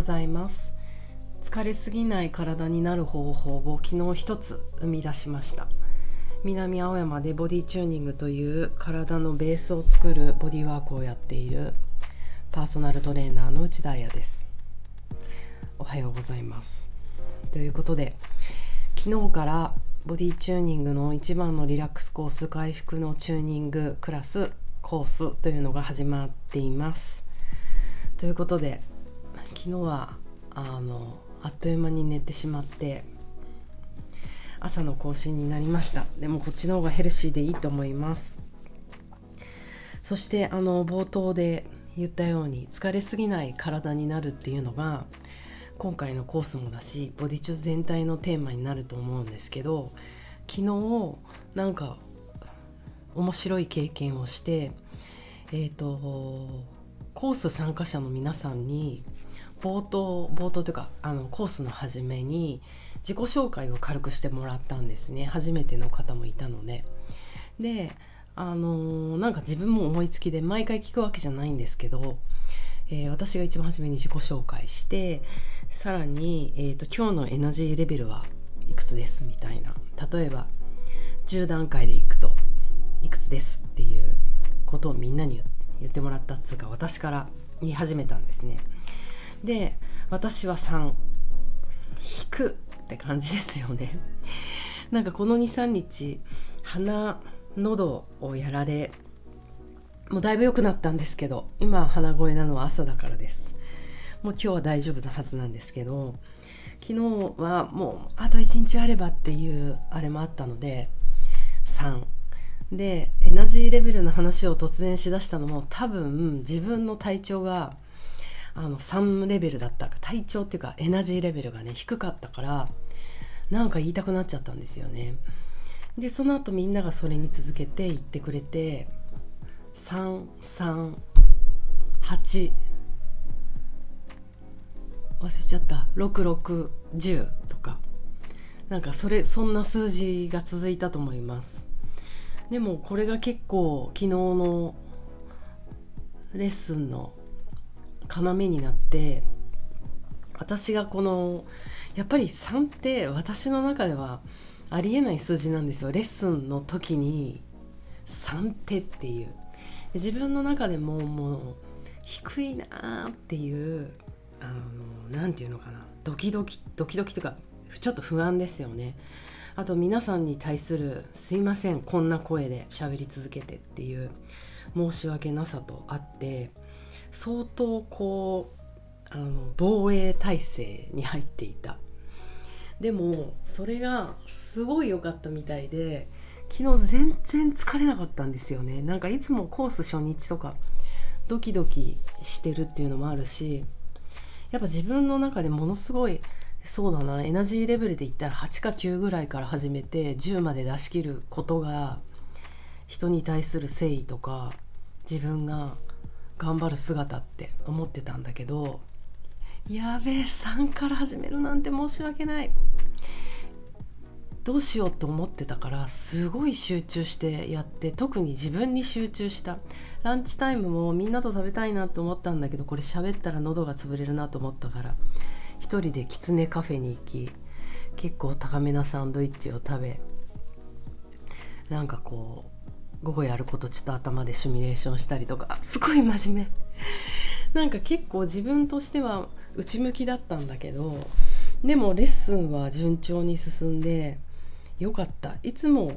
ございます。疲れすぎない体になる方法を昨日一つ生み出しました。南青山でボディチューニングという体のベースを作るボディワークをやっているパーソナルトレーナーの内田彩です。おはようございます。ということで昨日からボディチューニングの一番のリラックスコース回復のチューニングクラスコースというのが始まっています。ということで昨日はあのあっという間に寝てしまって朝の更新になりました。でもこっちの方がヘルシーでいいと思います。そしてあの冒頭で言ったように疲れすぎない体になるっていうのが今回のコースもだしボディチュー全体のテーマになると思うんですけど昨日なんか面白い経験をしてえっ、ー、とコース参加者の皆さんに冒頭冒頭というかあのコースの初めに自己紹介を軽くしてもらったんですね。初めての方もいたので。であのー、なんか自分も思いつきで毎回聞くわけじゃないんですけど、えー、私が一番初めに自己紹介してさらに、えーと、今日のエナジーレベルはいくつですみたいな。例えば10段階でいくといくつですっていうことをみんなに言ってもらったっつうか私から言い始めたんですね。で私は3引くって感じですよね。なんかこの23日鼻喉をやられもうだいぶ良くなったんですけど今鼻声なのは朝だからです。もう今日は大丈夫なはずなんですけど昨日はもうあと1日あればっていうあれもあったので3でエナジーレベルの話を突然しだしたのも多分自分の体調があの3レベルだった体調っていうかエナジーレベルがね低かったからなんか言いたくなっちゃったんですよね。でその後みんながそれに続けて言ってくれて338忘れちゃった。6610とか。なんかそれそんな数字が続いたと思います。でもこれが結構昨日のレッスンの要になって私がこのやっぱり3って私の中ではありえない数字なんですよ。レッスンの時に3手っていう。自分の中でももう低いなーっていう何て言うのかな。ドキドキドキドキとかちょっと不安ですよね。あと皆さんに対する「すいませんこんな声で喋り続けて」っていう申し訳なさとあって相当こうあの防衛体制に入っていた。でもそれがすごい良かったみたいで昨日全然疲れなかったんですよね。なんかいつもコース初日とかドキドキしてるっていうのもあるしやっぱ自分の中でものすごいそうだなエナジーレベルで言ったら8か9ぐらいから始めて10まで出し切ることが人に対する誠意とか自分が頑張る姿って思ってたんだけどやべえ3から始めるなんて申し訳ない。どうしようと思ってたからすごい集中してやって特に自分に集中した。ランチタイムもみんなと食べたいなと思ったんだけどこれ喋ったら喉が潰れるなと思ったから一人できつねカフェに行き結構高めなサンドイッチを食べなんかこう午後やることちょっと頭でシミュレーションしたりとか。すごい真面目。なんか結構自分としては内向きだったんだけどでもレッスンは順調に進んでよかった。いつも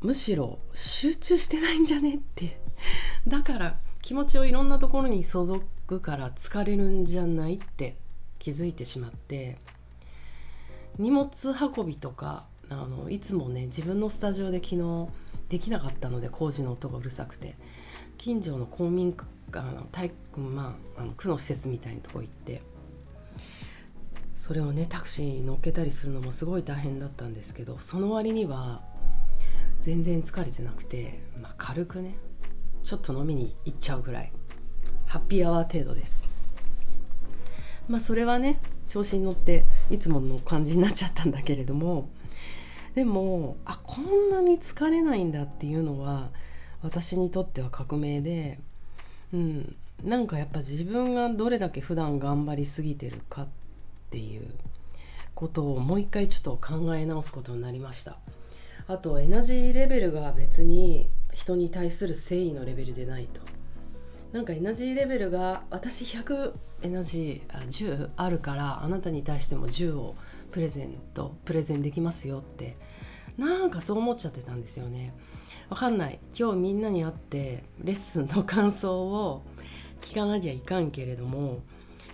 むしろ集中してないんじゃねって。だから気持ちをいろんなところに注ぐから疲れるんじゃないって気づいてしまって。荷物運びとかあのいつもね自分のスタジオで昨日できなかったので工事の音がうるさくて。近所の公民館の体育まあ、あの区の施設みたいなとこ行って。それをねタクシーに乗っけたりするのもすごい大変だったんですけどその割には全然疲れてなくて、まあ、軽くねちょっと飲みに行っちゃうぐらいハッピーアワー程度です。まあそれはね調子に乗っていつもの感じになっちゃったんだけれどもでもあこんなに疲れないんだっていうのは私にとっては革命で、うん、なんかやっぱ自分がどれだけ普段頑張りすぎてるかっていうことをもう一回ちょっと考え直すことになりました。あとエナジーレベルが別に人に対する誠意のレベルでないと。なんかエナジーレベルが私100エナジー10あるからあなたに対しても10をプレゼントプレゼンできますよって。なんかそう思っちゃってたんですよね。わかんない。今日みんなに会ってレッスンの感想を聞かなきゃいかんけれども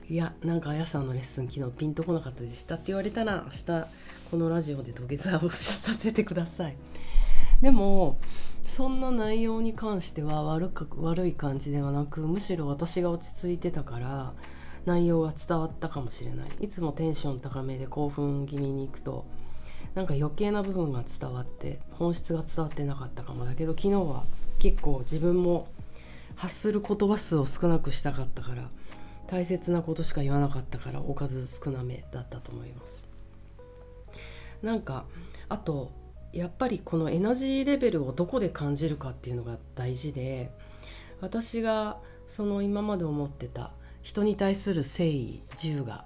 いやなんかあやさんのレッスン昨日ピンとこなかったでしたって言われたら明日このラジオで土下座をさせてください。でもそんな内容に関しては悪か悪い感じではなくむしろ私が落ち着いてたから内容が伝わったかもしれない。いつもテンション高めで興奮気味に行くとなんか余計な部分が伝わって本質が伝わってなかったかもだけど昨日は結構自分も発する言葉数を少なくしたかったから大切なことしか言わなかったからおかず少なめだったと思います。なんかあとやっぱりこのエナジーレベルをどこで感じるかっていうのが大事で私がその今まで思ってた人に対する誠意10が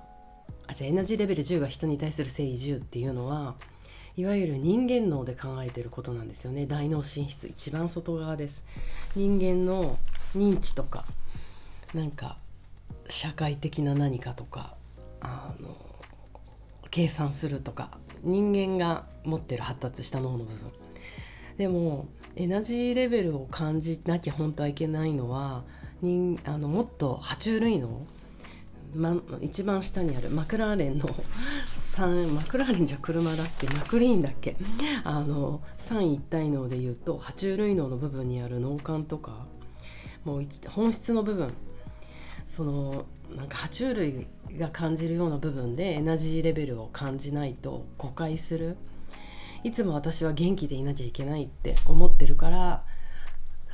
あじゃあエナジーレベル10が人に対する誠意10っていうのはいわゆる人間脳で考えてることなんですよね。大脳進出一番外側です。人間の認知とかなんか社会的な何かとかあの計算するとか人間が持ってる発達した脳の部分。でもエナジーレベルを感じなきゃ本当はいけないのは人あのもっと爬虫類脳、ま、一番下にあるマクラーレンの 3マクラーレンじゃ車だっけマクリーンだっけあの3一体脳でいうと爬虫類脳の部分にある脳幹とかもう本質の部分。そのなんか爬虫類が感じるような部分でエナジーレベルを感じないと誤解する。いつも私は元気でいなきゃいけないって思ってるから「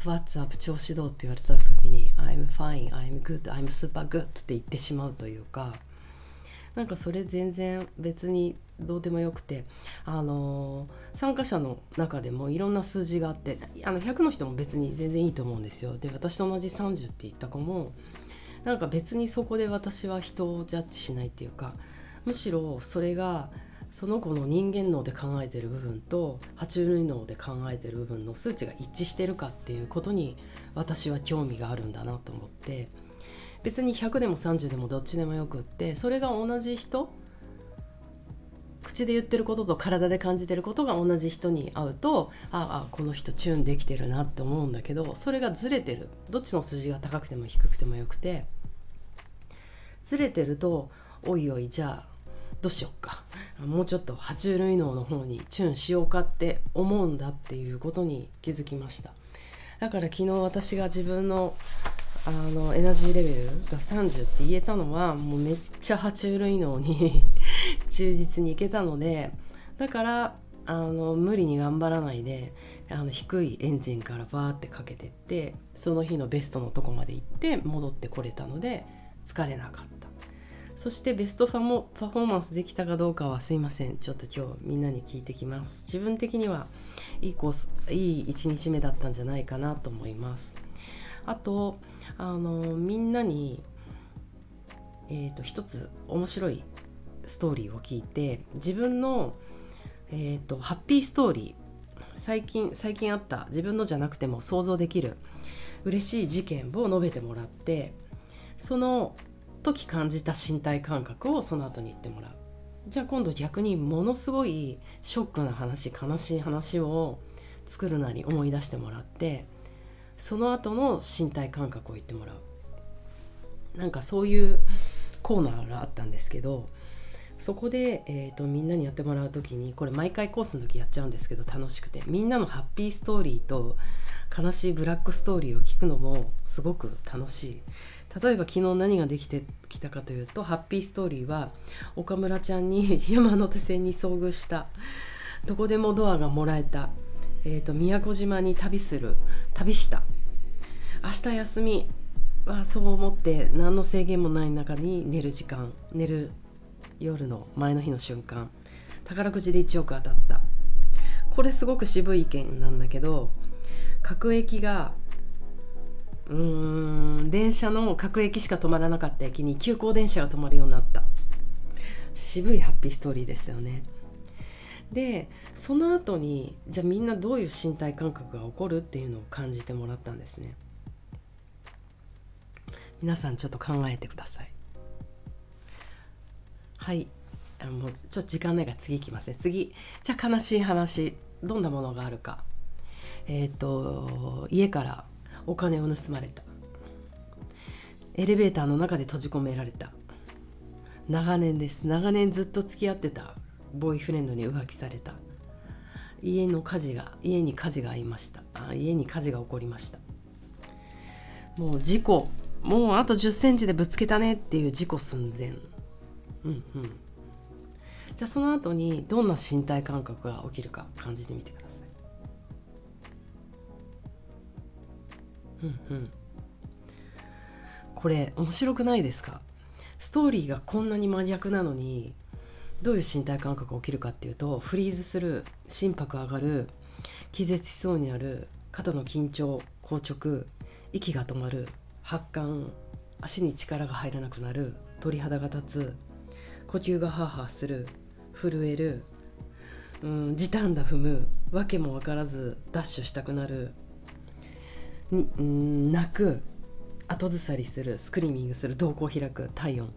What's up 調子どう?」って言われた時に「I'm fine, I'm good, I'm super good」って言ってしまうというかなんかそれ全然別にどうでもよくてあのー、参加者の中でもいろんな数字があってあの100の人も別に全然いいと思うんですよで私と同じ30って言った子もなんか別にそこで私は人をジャッジしないっていうかむしろそれがその子の人間脳で考えてる部分と爬虫類脳で考えてる部分の数値が一致してるかっていうことに私は興味があるんだなと思って別に100でも30でもどっちでもよくってそれが同じ人口で言ってることと体で感じてることが同じ人に会うとああこの人チューンできてるなって思うんだけどそれがずれてる。どっちの数字が高くても低くてもよくて。ずれてるとおいおいじゃあどうしよっか。もうちょっと爬虫類脳の方にチューンしようかって思うんだっていうことに気づきました。だから昨日私が自分のあのエナジーレベルが30って言えたのはもうめっちゃ爬虫類脳に 忠実にいけたのでだからあの無理に頑張らないであの低いエンジンからバーってかけてってその日のベストのとこまで行って戻ってこれたので疲れなかった。そしてベストファもパフォーマンスできたかどうかはすいません。ちょっと今日みんなに聞いてきます。自分的にはいいコースいい1日目だったんじゃないかなと思います。あとあのみんなに、えーと、一つ面白いストーリーを聞いて自分の、えーと、ハッピーストーリー最近最近あった自分のじゃなくても想像できる嬉しい事件を述べてもらってその時感じた身体感覚をその後に言ってもらう。じゃあ今度逆にものすごいショックな話悲しい話を作るなり思い出してもらってその後の身体感覚を言ってもらう。なんかそういうコーナーがあったんですけどそこで、えーと、みんなにやってもらう時にこれ毎回コースの時やっちゃうんですけど楽しくて。みんなのハッピーストーリーと悲しいブラックストーリーを聞くのもすごく楽しい。例えば昨日何ができてきたかというとハッピーストーリーは岡村ちゃんに 山手線に遭遇した。どこでもドアがもらえた。えーと、宮古島に旅する。旅した。明日休みはそう思って何の制限もない中に寝る時間。寝る夜の前の日の瞬間。宝くじで1億当たった。これすごく渋い意見なんだけど各駅がうん電車の各駅しか止まらなかった駅に急行電車が止まるようになった。渋いハッピーストーリーですよね。でその後にじゃあみんなどういう身体感覚が起こるっていうのを感じてもらったんですね。皆さんちょっと考えてください。はい。あもうちょっと時間ないから次いきますね。次。じゃあ悲しい話。どんなものがあるか。えっ、ー、と家からお金を盗まれた。エレベーターの中で閉じ込められた。長年です。長年ずっと付き合ってた。ボーイフレンドに浮気された。家の火事が家に火事がありました。あ家に火事が起こりました。もう事故。もうあと1 0センチでぶつけたねっていう事故寸前。うんうん。じゃあその後にどんな身体感覚が起きるか感じてみてください。うんうん。これ面白くないですか？ストーリーがこんなに真逆なのにどういう身体感覚が起きるかっていうとフリーズする心拍上がる気絶しそうになる肩の緊張硬直息が止まる発汗足に力が入らなくなる鳥肌が立つ呼吸がハーハーする震えるうん時短だ踏む訳も分からずダッシュしたくなるにん泣く後ずさりするスクリーミングする瞳孔開く体温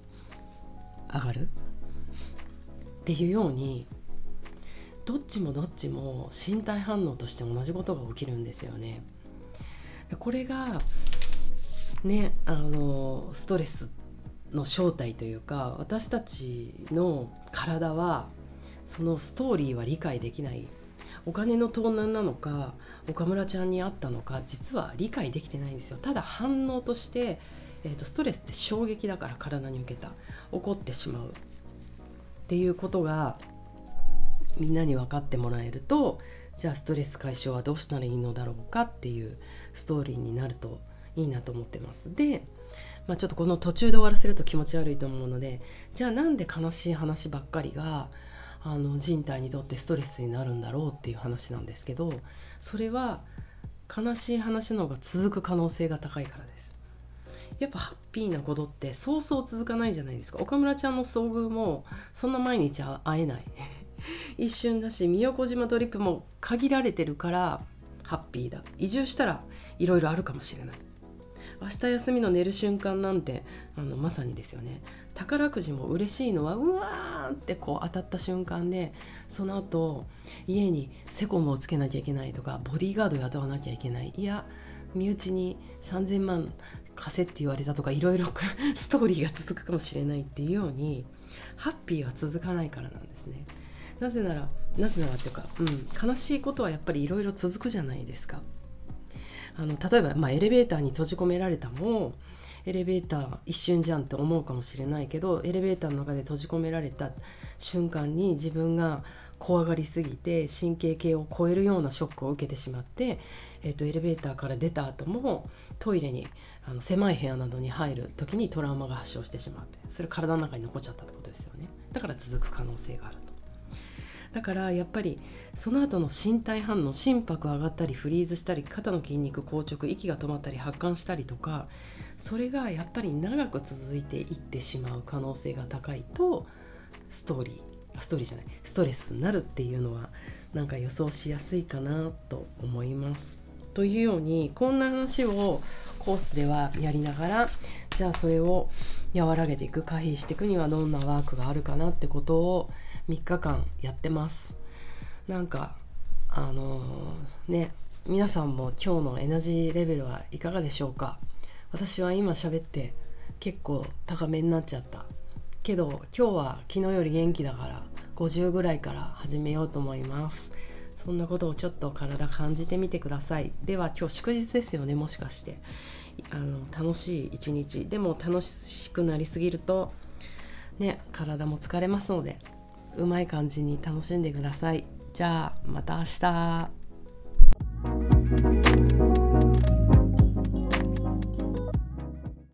上がるっていうようにどっちもどっちも身体反応として同じことが起きるんですよね。これがねあのストレスの正体というか私たちの体はそのストーリーは理解できないお金の盗難なのか岡村ちゃんにあったのか実は理解できてないんですよ。ただ反応として、えーとストレスって衝撃だから体に受けた。起こってしまう。っていうことがみんなに分かってもらえるとじゃあストレス解消はどうしたらいいのだろうか？っていうストーリーになるといいなと思ってます。で、まあ、ちょっとこの途中で終わらせると気持ち悪いと思うのでじゃあなんで悲しい話ばっかりがあの人体にとってストレスになるんだろうっていう話なんですけどそれは悲しい話の方が続く可能性が高いからです。やっぱハッピーなことってそうそう続かないじゃないですか。岡村ちゃんの遭遇もそんな毎日会えない。一瞬だし宮古島トリップも限られてるからハッピーだ。移住したらいろいろあるかもしれない。明日休みの寝る瞬間なんてあのまさにですよね宝くじも嬉しいのはうわーってこう当たった瞬間でその後家にセコムをつけなきゃいけないとかボディーガード雇わなきゃいけないいや身内に3000万貸せって言われたとかいろいろ ストーリーが続くかもしれないっていうようにハッピーは続かないからなんですね。なぜならなぜならっていうか、うん、悲しいことはやっぱりいろいろ続くじゃないですか。あの例えば、まあ、エレベーターに閉じ込められたもエレベーター一瞬じゃんって思うかもしれないけどエレベーターの中で閉じ込められた瞬間に自分が怖がりすぎて神経系を超えるようなショックを受けてしまって、えーと、エレベーターから出た後もトイレにあの狭い部屋などに入る時にトラウマが発症してしまう。それ体の中に残っちゃったってことですよね。だから続く可能性がある。だからやっぱりその後の身体反応心拍上がったりフリーズしたり肩の筋肉硬直息が止まったり発汗したりとかそれがやっぱり長く続いていってしまう可能性が高いとストーリーストーリーじゃないストレスになるっていうのはなんか予想しやすいかなと思います。というようにこんな話をコースではやりながらじゃあそれを和らげていく回避していくにはどんなワークがあるかなってことを3日間やってます。なんかあのー、ね皆さんも今日のエナジーレベルはいかがでしょうか？私は今喋って結構高めになっちゃった。けど今日は昨日より元気だから50ぐらいから始めようと思います。そんなことをちょっと体感じてみてください。では今日祝日ですよねもしかして。あの楽しい一日。でも楽しくなりすぎるとね体も疲れますのでうまい感じに楽しんでください。じゃあまた明日。